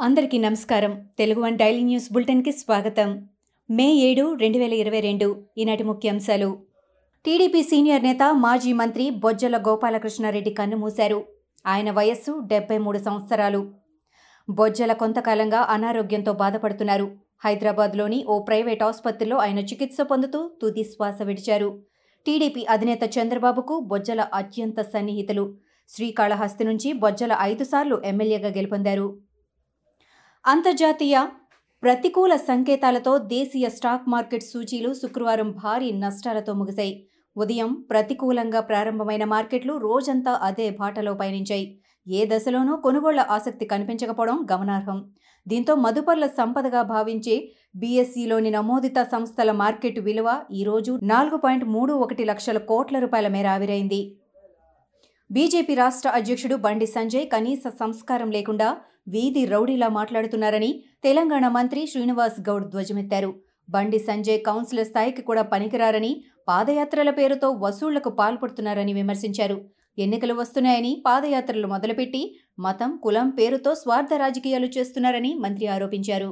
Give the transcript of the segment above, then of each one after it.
అందరికీ నమస్కారం. Telugu one daily news బులెటిన్కి స్వాగతం. మే ఏడు రెండు వేల ఇరవై రెండు ఈనాటి ముఖ్యాంశాలు. టీడీపీ సీనియర్ నేత మాజీ మంత్రి బొజ్జల గోపాలకృష్ణారెడ్డి కన్నుమూశారు ఆయన వయస్సు డెబ్బై మూడు సంవత్సరాలు. బొజ్జల కొంతకాలంగా అనారోగ్యంతో బాధపడుతున్నారు. హైదరాబాద్లోని ఓ ప్రైవేట్ ఆసుపత్రిలో ఆయన చికిత్స పొందుతూ తుది శ్వాస విడిచారు. టీడీపీ అధినేత చంద్రబాబుకు బొజ్జల అత్యంత సన్నిహితులు. శ్రీకాళహస్తి నుంచి బొజ్జల ఐదుసార్లు ఎమ్మెల్యేగా గెలుపొందారు. అంతర్జాతీయ ప్రతికూల సంకేతాలతో దేశీయ స్టాక్ మార్కెట్ సూచీలు శుక్రవారం భారీ నష్టాలతో ముగిశాయి. ఉదయం ప్రతికూలంగా ప్రారంభమైన మార్కెట్లు రోజంతా అదే బాటలో పయనించాయి. ఏ దశలోనూ కొనుగోళ్ళ ఆసక్తి కనిపించకపోవడం గమనార్హం. దీంతో మదుపర్ల సంపదగా భావించే బీఎస్సీలోని నమోదిత సంస్థల మార్కెట్ విలువ ఈరోజు నాలుగు పాయింట్ మూడు ఒకటి లక్షల కోట్ల రూపాయల మేర ఆవిరైంది. బీజేపీ రాష్ట్ర అధ్యక్షుడు బండి సంజయ్ కనీస సంస్కారం లేకుండా వీధి రౌడీలా మాట్లాడుతున్నారని తెలంగాణ మంత్రి శ్రీనివాస్ గౌడ్ ధ్వజమెత్తారు. బండి సంజయ్ కౌన్సిలర్ స్థాయికి కూడా పనికిరారని పాదయాత్రల పేరుతో వసూళ్ళకు పాల్పడుతున్నారని విమర్శించారు. ఎన్నికలు వస్తున్నాయని పాదయాత్రలు మొదలుపెట్టి మతం కులం పేరుతో స్వార్థ రాజకీయాలు చేస్తున్నారని మంత్రి ఆరోపించారు.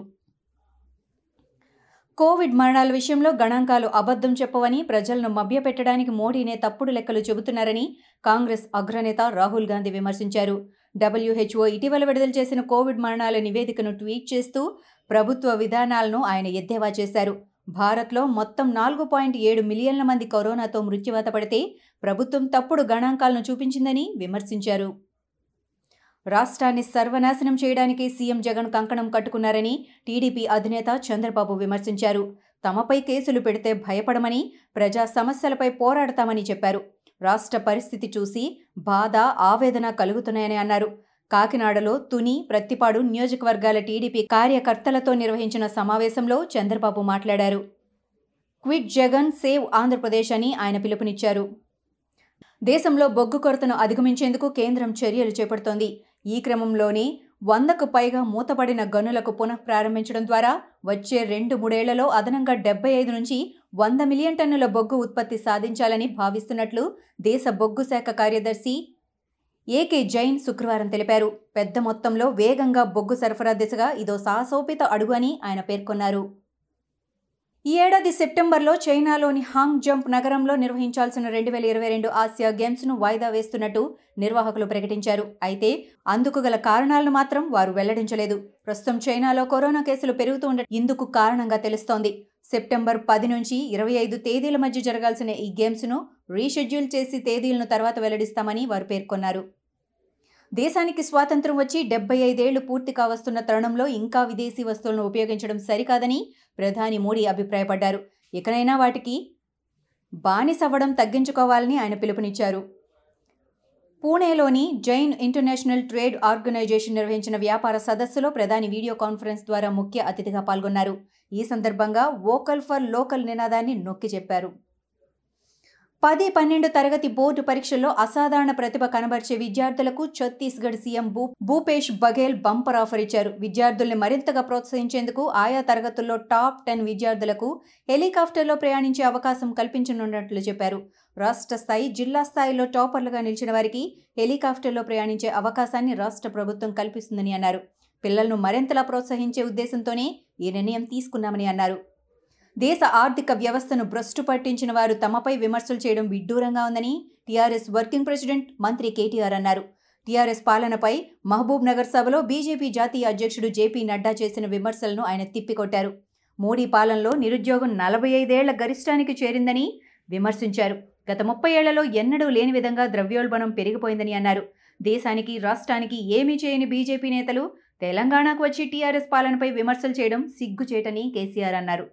కోవిడ్ మరణాల విషయంలో గణాంకాలు అబద్ధం చెప్పవని ప్రజలను మభ్యపెట్టడానికి మోడీనే తప్పుడు లెక్కలు చెబుతున్నారని కాంగ్రెస్ అగ్రనేత రాహుల్ గాంధీ విమర్శించారు. డబ్ల్యూహెచ్ఓ ఇటీవల విడుదల చేసిన కోవిడ్ మరణాల నివేదికను ట్వీట్ చేస్తూ ప్రభుత్వ విధానాలను ఆయన ఎద్దేవా చేశారు. భారత్లో మొత్తం నాలుగు పాయింట్ ఏడు మిలియన్ల మంది కరోనాతో మృత్యువాత పడితే ప్రభుత్వం తప్పుడు గణాంకాలను చూపించిందని విమర్శించారు. రాష్ట్రాన్ని సర్వనాశనం చేయడానికి సీఎం జగన్ కంకణం కట్టుకున్నారని టీడీపీ అధినేత చంద్రబాబు విమర్శించారు. తమపై కేసులు పెడితే భయపడమని ప్రజా సమస్యలపై పోరాడతామని చెప్పారు. రాష్ట్ర పరిస్థితి చూసి బాధ ఆవేదన కలుగుతున్నాయని అన్నారు. కాకినాడలో తుని ప్రత్తిపాడు నియోజకవర్గాల టీడీపీ కార్యకర్తలతో నిర్వహించిన సమావేశంలో చంద్రబాబు మాట్లాడారు. క్విట్ జగన్ సేవ్ ఆంధ్రప్రదేశ్ అని ఆయన పిలుపునిచ్చారు. దేశంలో బొగ్గు కొరతను అధిగమించేందుకు కేంద్రం చర్యలు చేపడుతోంది. ఈ క్రమంలోనే వందకు పైగా మూతపడిన గనులకు పునః ప్రారంభించడం ద్వారా వచ్చే రెండు మూడేళ్ళలో అదనంగా డెబ్బై ఐదు నుంచి వంద మిలియన్ టన్నుల బొగ్గు ఉత్పత్తి సాధించాలని భావిస్తున్నట్లు దేశ బొగ్గు శాఖ కార్యదర్శి ఏకే జైన్ శుక్రవారం తెలిపారు. పెద్ద మొత్తంలో వేగంగా బొగ్గు సరఫరా దిశగా ఇదో సాహసోపిత అడుగు అని ఆయన పేర్కొన్నారు. ఈ ఏడాది సెప్టెంబర్లో చైనాలోని హాంగ్ జంప్ నగరంలో నిర్వహించాల్సిన రెండు వేల ఇరవై రెండు ఆసియా గేమ్స్ను వాయిదా వేస్తున్నట్టు నిర్వాహకులు ప్రకటించారు. అయితే అందుకు గల కారణాలను మాత్రం వారు వెల్లడించలేదు. ప్రస్తుతం చైనాలో కరోనా కేసులు పెరుగుతూ ఉండ ఇందుకు కారణంగా తెలుస్తోంది. సెప్టెంబర్ పది నుంచి ఇరవై ఐదు తేదీల మధ్య జరగాల్సిన ఈ గేమ్స్ను రీషెడ్యూల్ చేసి తేదీలను తర్వాత వెల్లడిస్తామని వారు పేర్కొన్నారు. దేశానికి స్వాతంత్రం వచ్చి డెబ్బై ఐదేళ్ళు పూర్తి కావస్తున్న తరుణంలో ఇంకా విదేశీ వస్తువులను ఉపయోగించడం సరికాదని ప్రధాని మోడీ అభిప్రాయపడ్డారు. ఇకనైనా వాటికి బానిసవ్వడం తగ్గించుకోవాలని ఆయన పిలుపునిచ్చారు. పూణేలోని జైన్ ఇంటర్నేషనల్ ట్రేడ్ ఆర్గనైజేషన్ నిర్వహించిన వ్యాపార సదస్సులో ప్రధాని వీడియో కాన్ఫరెన్స్ ద్వారా ముఖ్య అతిథిగా పాల్గొన్నారు. ఈ సందర్భంగా వోకల్ ఫర్ లోకల్ నినాదాన్ని నొక్కి చెప్పారు. పది పన్నెండు తరగతి బోర్డు పరీక్షల్లో అసాధారణ ప్రతిభ కనబర్చే విద్యార్థులకు ఛత్తీస్గఢ్ సీఎం భూ భూపేష్ బఘేల్ బంపర్ ఆఫర్ ఇచ్చారు. విద్యార్థుల్ని మరింతగా ప్రోత్సహించేందుకు ఆయా తరగతుల్లో టాప్ టెన్ విద్యార్థులకు హెలికాప్టర్లో ప్రయాణించే అవకాశం కల్పించనున్నట్లు చెప్పారు. రాష్ట్ర స్థాయి జిల్లా స్థాయిలో టాపర్లుగా నిలిచిన వారికి హెలికాప్టర్లో ప్రయాణించే అవకాశాన్ని రాష్ట్ర ప్రభుత్వం కల్పిస్తుందని అన్నారు. పిల్లలను మరింతలా ప్రోత్సహించే ఉద్దేశంతోనే ఈ నిర్ణయం తీసుకున్నామని అన్నారు. దేశ ఆర్థిక వ్యవస్థను భ్రష్టు పట్టించిన వారు తమపై విమర్శలు చేయడం విడ్డూరంగా ఉందని టీఆర్ఎస్ వర్కింగ్ ప్రెసిడెంట్ మంత్రి కేటీఆర్ అన్నారు. టీఆర్ఎస్ పాలనపై మహబూబ్ నగర్ సభలో బీజేపీ జాతీయ అధ్యక్షుడు జేపీ నడ్డా చేసిన విమర్శలను ఆయన తిప్పికొట్టారు. మోడీ పాలనలో నిరుద్యోగం నలభై ఐదేళ్ళ గరిష్టానికి చేరిందని విమర్శించారు. గత ముప్పై ఏళ్ళలో ఎన్నడూ లేని విధంగా ద్రవ్యోల్బణం పెరిగిపోయిందని అన్నారు. దేశానికి రాష్ట్రానికి ఏమీ చేయని బీజేపీ నేతలు తెలంగాణకు వచ్చి టీఆర్ఎస్ పాలనపై విమర్శలు చేయడం సిగ్గుచేటని కేసీఆర్ అన్నారు.